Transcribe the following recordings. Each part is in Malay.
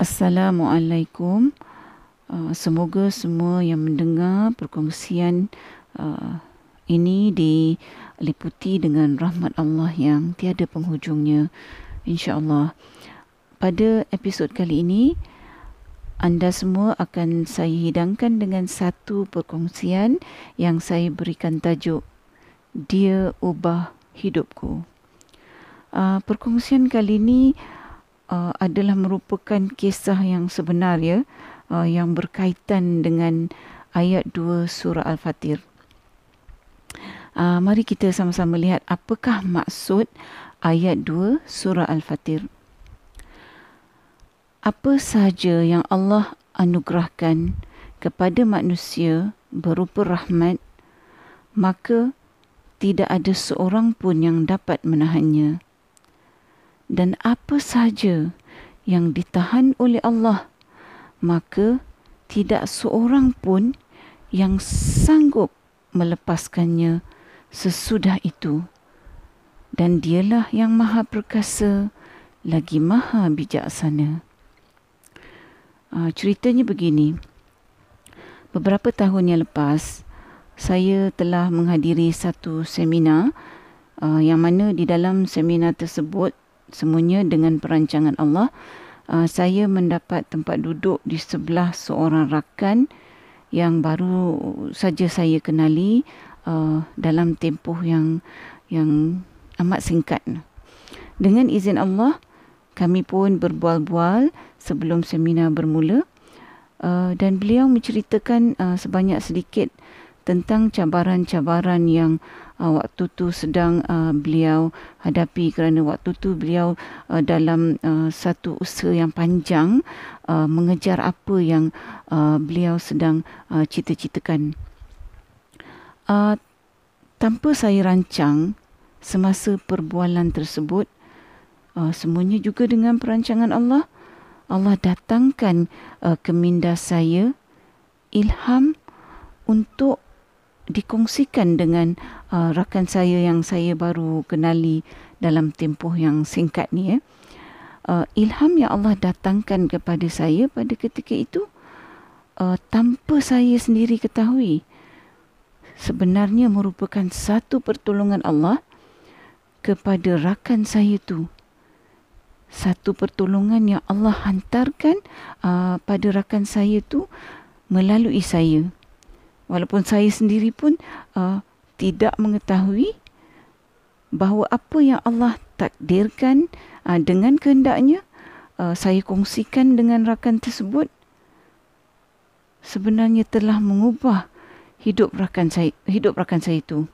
Assalamualaikum. Uh, semoga semua yang mendengar perkongsian uh, ini diliputi dengan rahmat Allah yang tiada penghujungnya. InsyaAllah. Pada episod kali ini, anda semua akan saya hidangkan dengan satu perkongsian yang saya berikan tajuk Dia Ubah Hidupku. Uh, perkongsian kali ini uh, adalah merupakan kisah yang sebenar ya uh, yang berkaitan dengan ayat 2 surah Al-Fatir. Uh, mari kita sama-sama lihat apakah maksud ayat 2 surah Al-Fatir. Apa sahaja yang Allah anugerahkan kepada manusia berupa rahmat, maka tidak ada seorang pun yang dapat menahannya dan apa sahaja yang ditahan oleh Allah maka tidak seorang pun yang sanggup melepaskannya sesudah itu. Dan dialah yang maha perkasa lagi maha bijaksana. Uh, ceritanya begini. Beberapa tahun yang lepas saya telah menghadiri satu seminar uh, yang mana di dalam seminar tersebut semuanya dengan perancangan Allah. Uh, saya mendapat tempat duduk di sebelah seorang rakan yang baru saja saya kenali uh, dalam tempoh yang yang amat singkat. Dengan izin Allah, kami pun berbual-bual sebelum seminar bermula uh, dan beliau menceritakan uh, sebanyak sedikit tentang cabaran-cabaran yang uh, waktu tu sedang uh, beliau hadapi kerana waktu tu beliau uh, dalam uh, satu usaha yang panjang uh, mengejar apa yang uh, beliau sedang uh, cita-citakan. Uh, tanpa saya rancang semasa perbualan tersebut uh, semuanya juga dengan perancangan Allah Allah datangkan uh, ke minda saya ilham untuk dikongsikan dengan uh, rakan saya yang saya baru kenali dalam tempoh yang singkat ni ya. Uh, ilham yang Allah datangkan kepada saya pada ketika itu uh, tanpa saya sendiri ketahui sebenarnya merupakan satu pertolongan Allah kepada rakan saya tu satu pertolongan yang Allah hantarkan uh, pada rakan saya tu melalui saya walaupun saya sendiri pun uh, tidak mengetahui bahawa apa yang Allah takdirkan uh, dengan kehendaknya uh, saya kongsikan dengan rakan tersebut sebenarnya telah mengubah hidup rakan saya hidup rakan saya itu.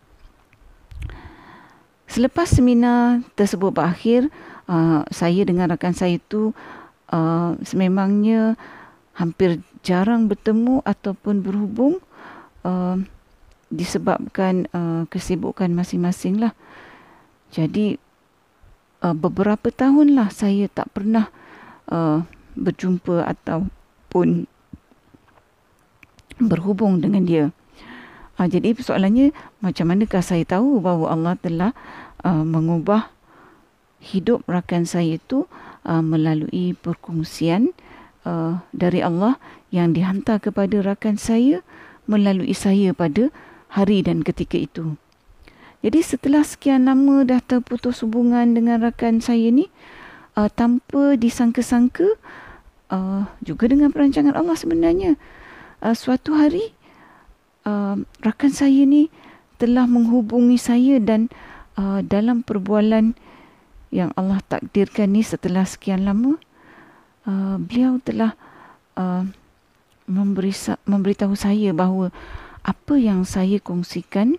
Selepas seminar tersebut berakhir uh, saya dengan rakan saya itu uh, sememangnya hampir jarang bertemu ataupun berhubung uh, disebabkan uh, kesibukan masing-masing lah. Jadi uh, beberapa tahun lah saya tak pernah uh, berjumpa ataupun berhubung dengan dia. Uh, jadi persoalannya macam manakah saya tahu bahawa Allah telah uh, mengubah hidup rakan saya itu uh, melalui perkongsian uh, dari Allah yang dihantar kepada rakan saya melalui saya pada hari dan ketika itu. Jadi setelah sekian lama dah terputus hubungan dengan rakan saya ni, uh, tanpa disangka-sangka, uh, juga dengan perancangan Allah sebenarnya, uh, suatu hari uh, rakan saya ni telah menghubungi saya dan uh, dalam perbualan yang Allah takdirkan ni setelah sekian lama, uh, beliau telah uh, memberi memberitahu saya bahawa apa yang saya kongsikan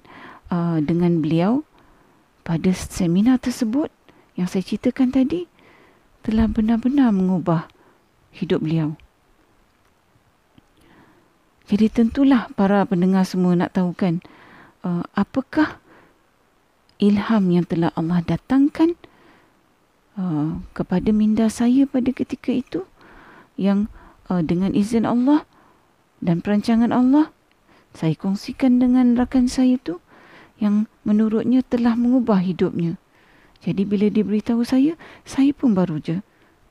uh, dengan beliau pada seminar tersebut yang saya ceritakan tadi telah benar-benar mengubah hidup beliau. Jadi tentulah para pendengar semua nak tahu kan uh, apakah ilham yang telah Allah datangkan uh, kepada minda saya pada ketika itu yang uh, dengan izin Allah dan perancangan Allah saya kongsikan dengan rakan saya tu yang menurutnya telah mengubah hidupnya. Jadi bila dia beritahu saya, saya pun baru je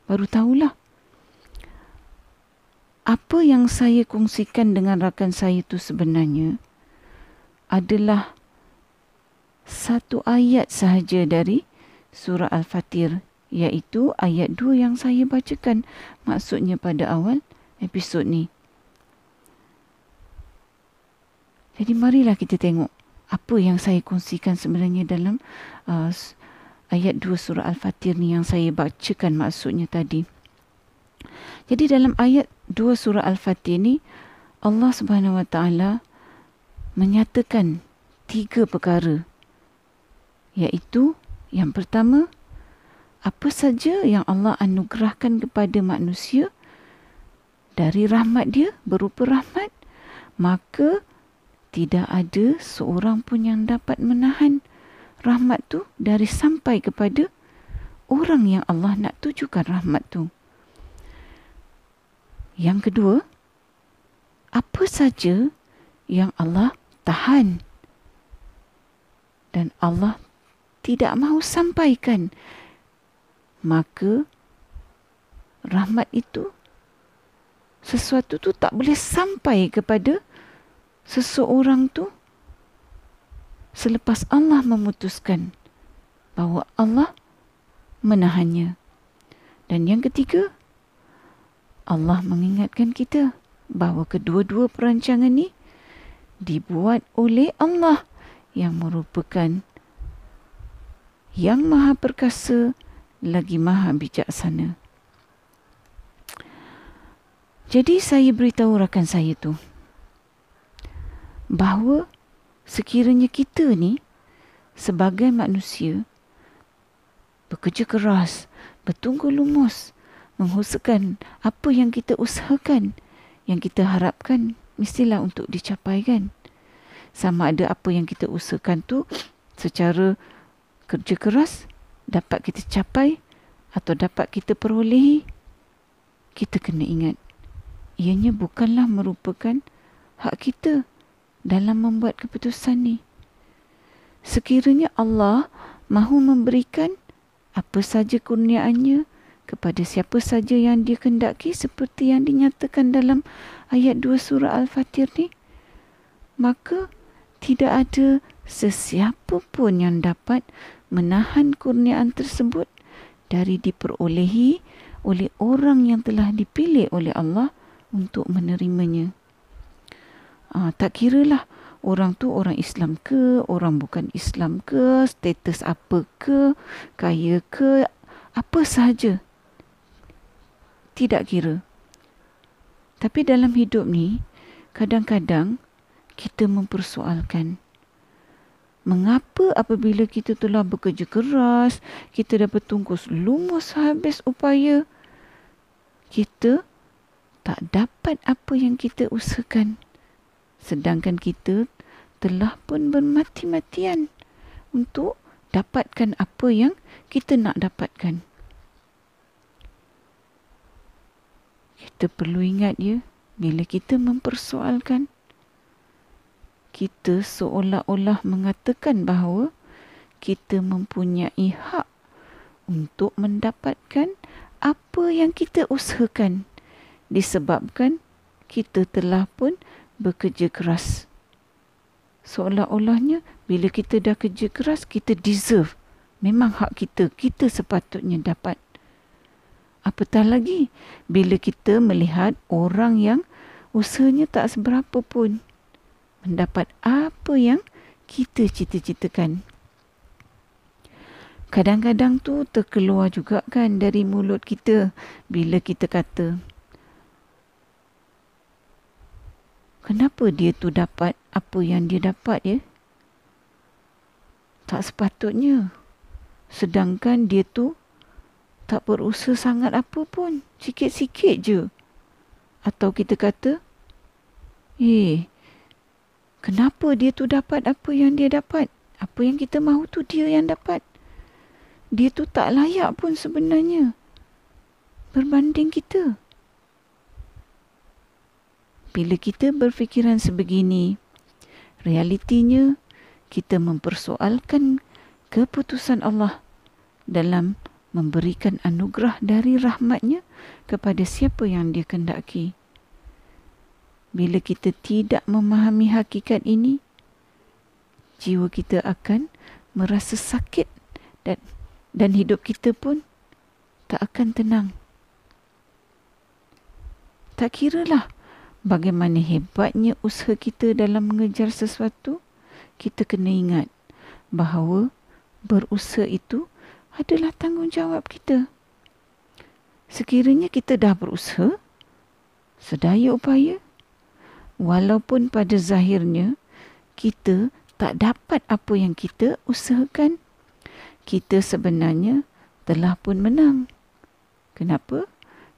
baru tahulah. apa yang saya kongsikan dengan rakan saya itu sebenarnya adalah satu ayat sahaja dari surah Al-Fatir iaitu ayat 2 yang saya bacakan maksudnya pada awal episod ni. Jadi marilah kita tengok apa yang saya kongsikan sebenarnya dalam uh, ayat 2 surah Al-Fatir ni yang saya bacakan maksudnya tadi. Jadi dalam ayat 2 surah Al-Fatih ni Allah Subhanahu Wa Taala menyatakan tiga perkara iaitu yang pertama apa saja yang Allah anugerahkan kepada manusia dari rahmat dia berupa rahmat maka tidak ada seorang pun yang dapat menahan rahmat tu dari sampai kepada orang yang Allah nak tujukan rahmat tu. Yang kedua, apa saja yang Allah tahan dan Allah tidak mahu sampaikan, maka rahmat itu sesuatu tu tak boleh sampai kepada seseorang tu selepas Allah memutuskan bahawa Allah menahannya. Dan yang ketiga, Allah mengingatkan kita bahawa kedua-dua perancangan ini dibuat oleh Allah yang merupakan yang maha perkasa lagi maha bijaksana. Jadi saya beritahu rakan saya tu bahawa sekiranya kita ni sebagai manusia bekerja keras, bertunggu lumus, mengusahakan apa yang kita usahakan, yang kita harapkan mestilah untuk dicapai kan. Sama ada apa yang kita usahakan tu secara kerja keras dapat kita capai atau dapat kita perolehi, kita kena ingat ianya bukanlah merupakan hak kita dalam membuat keputusan ni. Sekiranya Allah mahu memberikan apa saja kurniaannya, kepada siapa saja yang dia kendaki seperti yang dinyatakan dalam ayat 2 surah Al-Fatir ni maka tidak ada sesiapa pun yang dapat menahan kurniaan tersebut dari diperolehi oleh orang yang telah dipilih oleh Allah untuk menerimanya. Ah, tak kiralah orang tu orang Islam ke, orang bukan Islam ke, status apa ke, kaya ke, apa sahaja tidak kira. Tapi dalam hidup ni, kadang-kadang kita mempersoalkan mengapa apabila kita telah bekerja keras, kita dapat tungkus lumus habis upaya, kita tak dapat apa yang kita usahakan. Sedangkan kita telah pun bermati-matian untuk dapatkan apa yang kita nak dapatkan. kita perlu ingat ya bila kita mempersoalkan kita seolah-olah mengatakan bahawa kita mempunyai hak untuk mendapatkan apa yang kita usahakan disebabkan kita telah pun bekerja keras. Seolah-olahnya bila kita dah kerja keras kita deserve. Memang hak kita, kita sepatutnya dapat apatah lagi bila kita melihat orang yang usahanya tak seberapa pun mendapat apa yang kita cita-citakan. Kadang-kadang tu terkeluar juga kan dari mulut kita bila kita kata Kenapa dia tu dapat apa yang dia dapat ya? Tak sepatutnya. Sedangkan dia tu tak berusaha sangat apa pun. Sikit-sikit je. Atau kita kata, eh, kenapa dia tu dapat apa yang dia dapat? Apa yang kita mahu tu dia yang dapat. Dia tu tak layak pun sebenarnya. Berbanding kita. Bila kita berfikiran sebegini, realitinya kita mempersoalkan keputusan Allah dalam memberikan anugerah dari rahmatnya kepada siapa yang dia kendaki. bila kita tidak memahami hakikat ini, jiwa kita akan merasa sakit dan dan hidup kita pun tak akan tenang. Tak kiralah bagaimana hebatnya usaha kita dalam mengejar sesuatu, kita kena ingat bahawa berusaha itu adalah tanggungjawab kita. Sekiranya kita dah berusaha, sedaya upaya, walaupun pada zahirnya kita tak dapat apa yang kita usahakan, kita sebenarnya telah pun menang. Kenapa?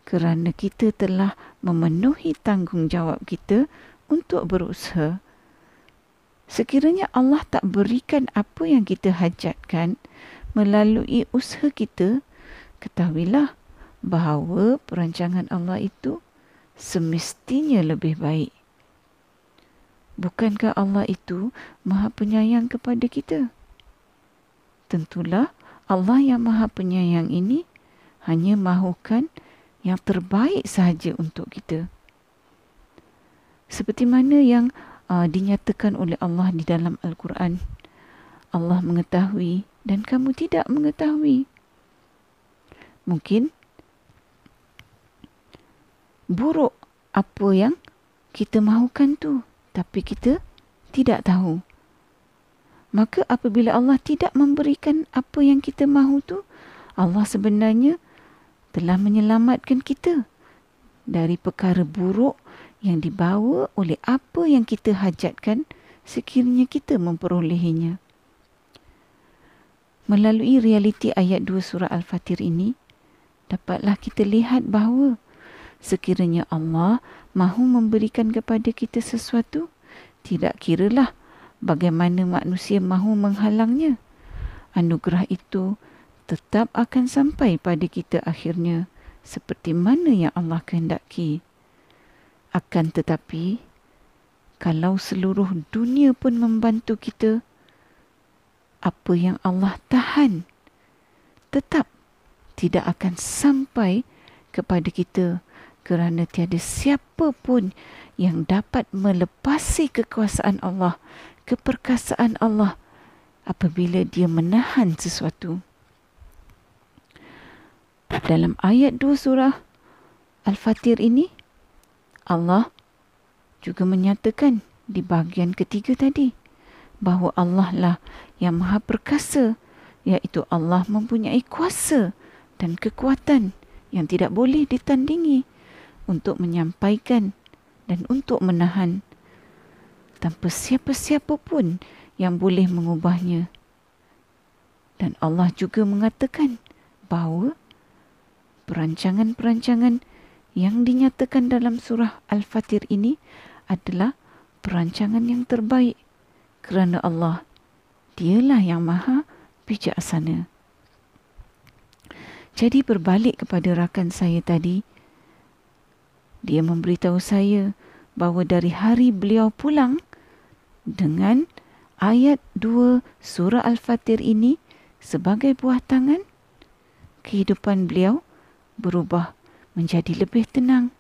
Kerana kita telah memenuhi tanggungjawab kita untuk berusaha. Sekiranya Allah tak berikan apa yang kita hajatkan melalui usaha kita, ketahuilah bahawa perancangan Allah itu semestinya lebih baik. Bukankah Allah itu maha penyayang kepada kita? Tentulah Allah yang maha penyayang ini hanya mahukan yang terbaik sahaja untuk kita. Seperti mana yang uh, dinyatakan oleh Allah di dalam Al-Quran. Allah mengetahui dan kamu tidak mengetahui. Mungkin buruk apa yang kita mahukan tu tapi kita tidak tahu. Maka apabila Allah tidak memberikan apa yang kita mahu tu, Allah sebenarnya telah menyelamatkan kita dari perkara buruk yang dibawa oleh apa yang kita hajatkan sekiranya kita memperolehinya. Melalui realiti ayat 2 surah Al-Fatir ini, dapatlah kita lihat bahawa sekiranya Allah mahu memberikan kepada kita sesuatu, tidak kiralah bagaimana manusia mahu menghalangnya. Anugerah itu tetap akan sampai pada kita akhirnya seperti mana yang Allah kehendaki. Akan tetapi, kalau seluruh dunia pun membantu kita, apa yang Allah tahan tetap tidak akan sampai kepada kita kerana tiada siapa pun yang dapat melepasi kekuasaan Allah, keperkasaan Allah apabila dia menahan sesuatu. Dalam ayat 2 surah Al-Fatir ini, Allah juga menyatakan di bahagian ketiga tadi bahawa Allah lah yang maha perkasa iaitu Allah mempunyai kuasa dan kekuatan yang tidak boleh ditandingi untuk menyampaikan dan untuk menahan tanpa siapa-siapa pun yang boleh mengubahnya. Dan Allah juga mengatakan bahawa perancangan-perancangan yang dinyatakan dalam surah Al-Fatir ini adalah perancangan yang terbaik kerana Allah dialah yang maha bijaksana. Jadi berbalik kepada rakan saya tadi, dia memberitahu saya bahawa dari hari beliau pulang dengan ayat 2 surah Al-Fatir ini sebagai buah tangan, kehidupan beliau berubah menjadi lebih tenang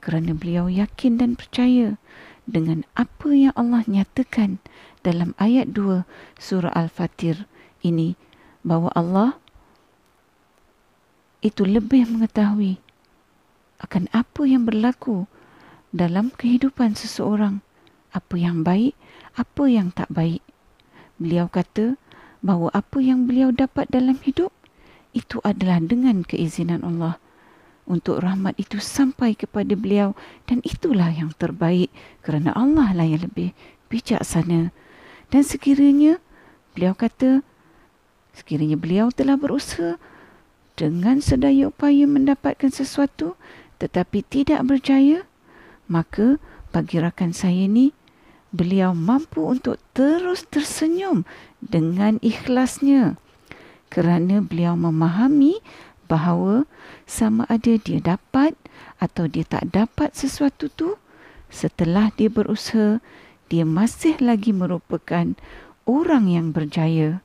kerana beliau yakin dan percaya dengan apa yang Allah nyatakan dalam ayat 2 surah Al-Fatir ini bahawa Allah itu lebih mengetahui akan apa yang berlaku dalam kehidupan seseorang, apa yang baik, apa yang tak baik. Beliau kata bahawa apa yang beliau dapat dalam hidup itu adalah dengan keizinan Allah. Untuk rahmat itu sampai kepada beliau. Dan itulah yang terbaik kerana Allah lah yang lebih bijaksana. Dan sekiranya beliau kata sekiranya beliau telah berusaha dengan sedaya upaya mendapatkan sesuatu tetapi tidak berjaya, maka bagi rakan saya ni, beliau mampu untuk terus tersenyum dengan ikhlasnya kerana beliau memahami bahawa sama ada dia dapat atau dia tak dapat sesuatu tu setelah dia berusaha dia masih lagi merupakan orang yang berjaya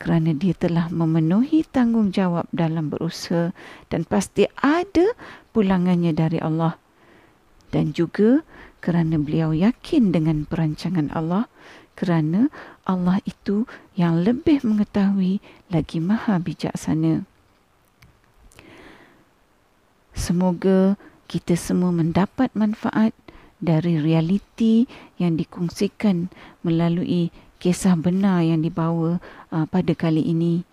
kerana dia telah memenuhi tanggungjawab dalam berusaha dan pasti ada pulangannya dari Allah. dan juga kerana beliau yakin dengan perancangan Allah kerana Allah itu yang lebih mengetahui lagi maha bijaksana. Semoga kita semua mendapat manfaat dari realiti yang dikongsikan melalui kisah benar yang dibawa uh, pada kali ini.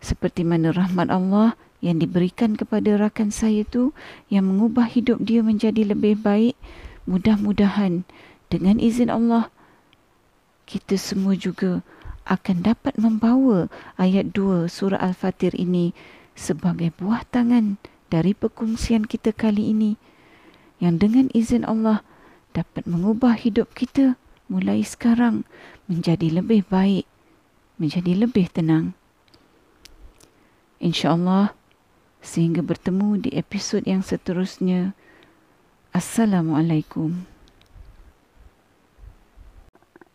Seperti mana rahmat Allah yang diberikan kepada rakan saya itu yang mengubah hidup dia menjadi lebih baik. Mudah-mudahan dengan izin Allah kita semua juga akan dapat membawa ayat 2 surah Al-Fatir ini sebagai buah tangan dari perkongsian kita kali ini yang dengan izin Allah dapat mengubah hidup kita mulai sekarang menjadi lebih baik, menjadi lebih tenang. InsyaAllah, sehingga bertemu di episod yang seterusnya. Assalamualaikum.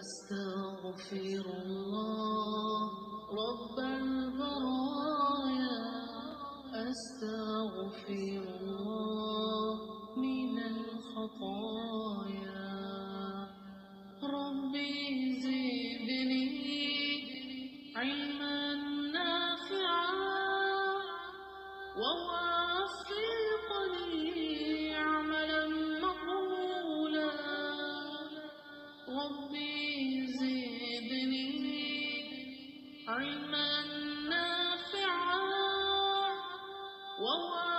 أستغفر الله رب البرايا. أستغفر الله من الخطايا. ربي زدني علما نافعا ووفقني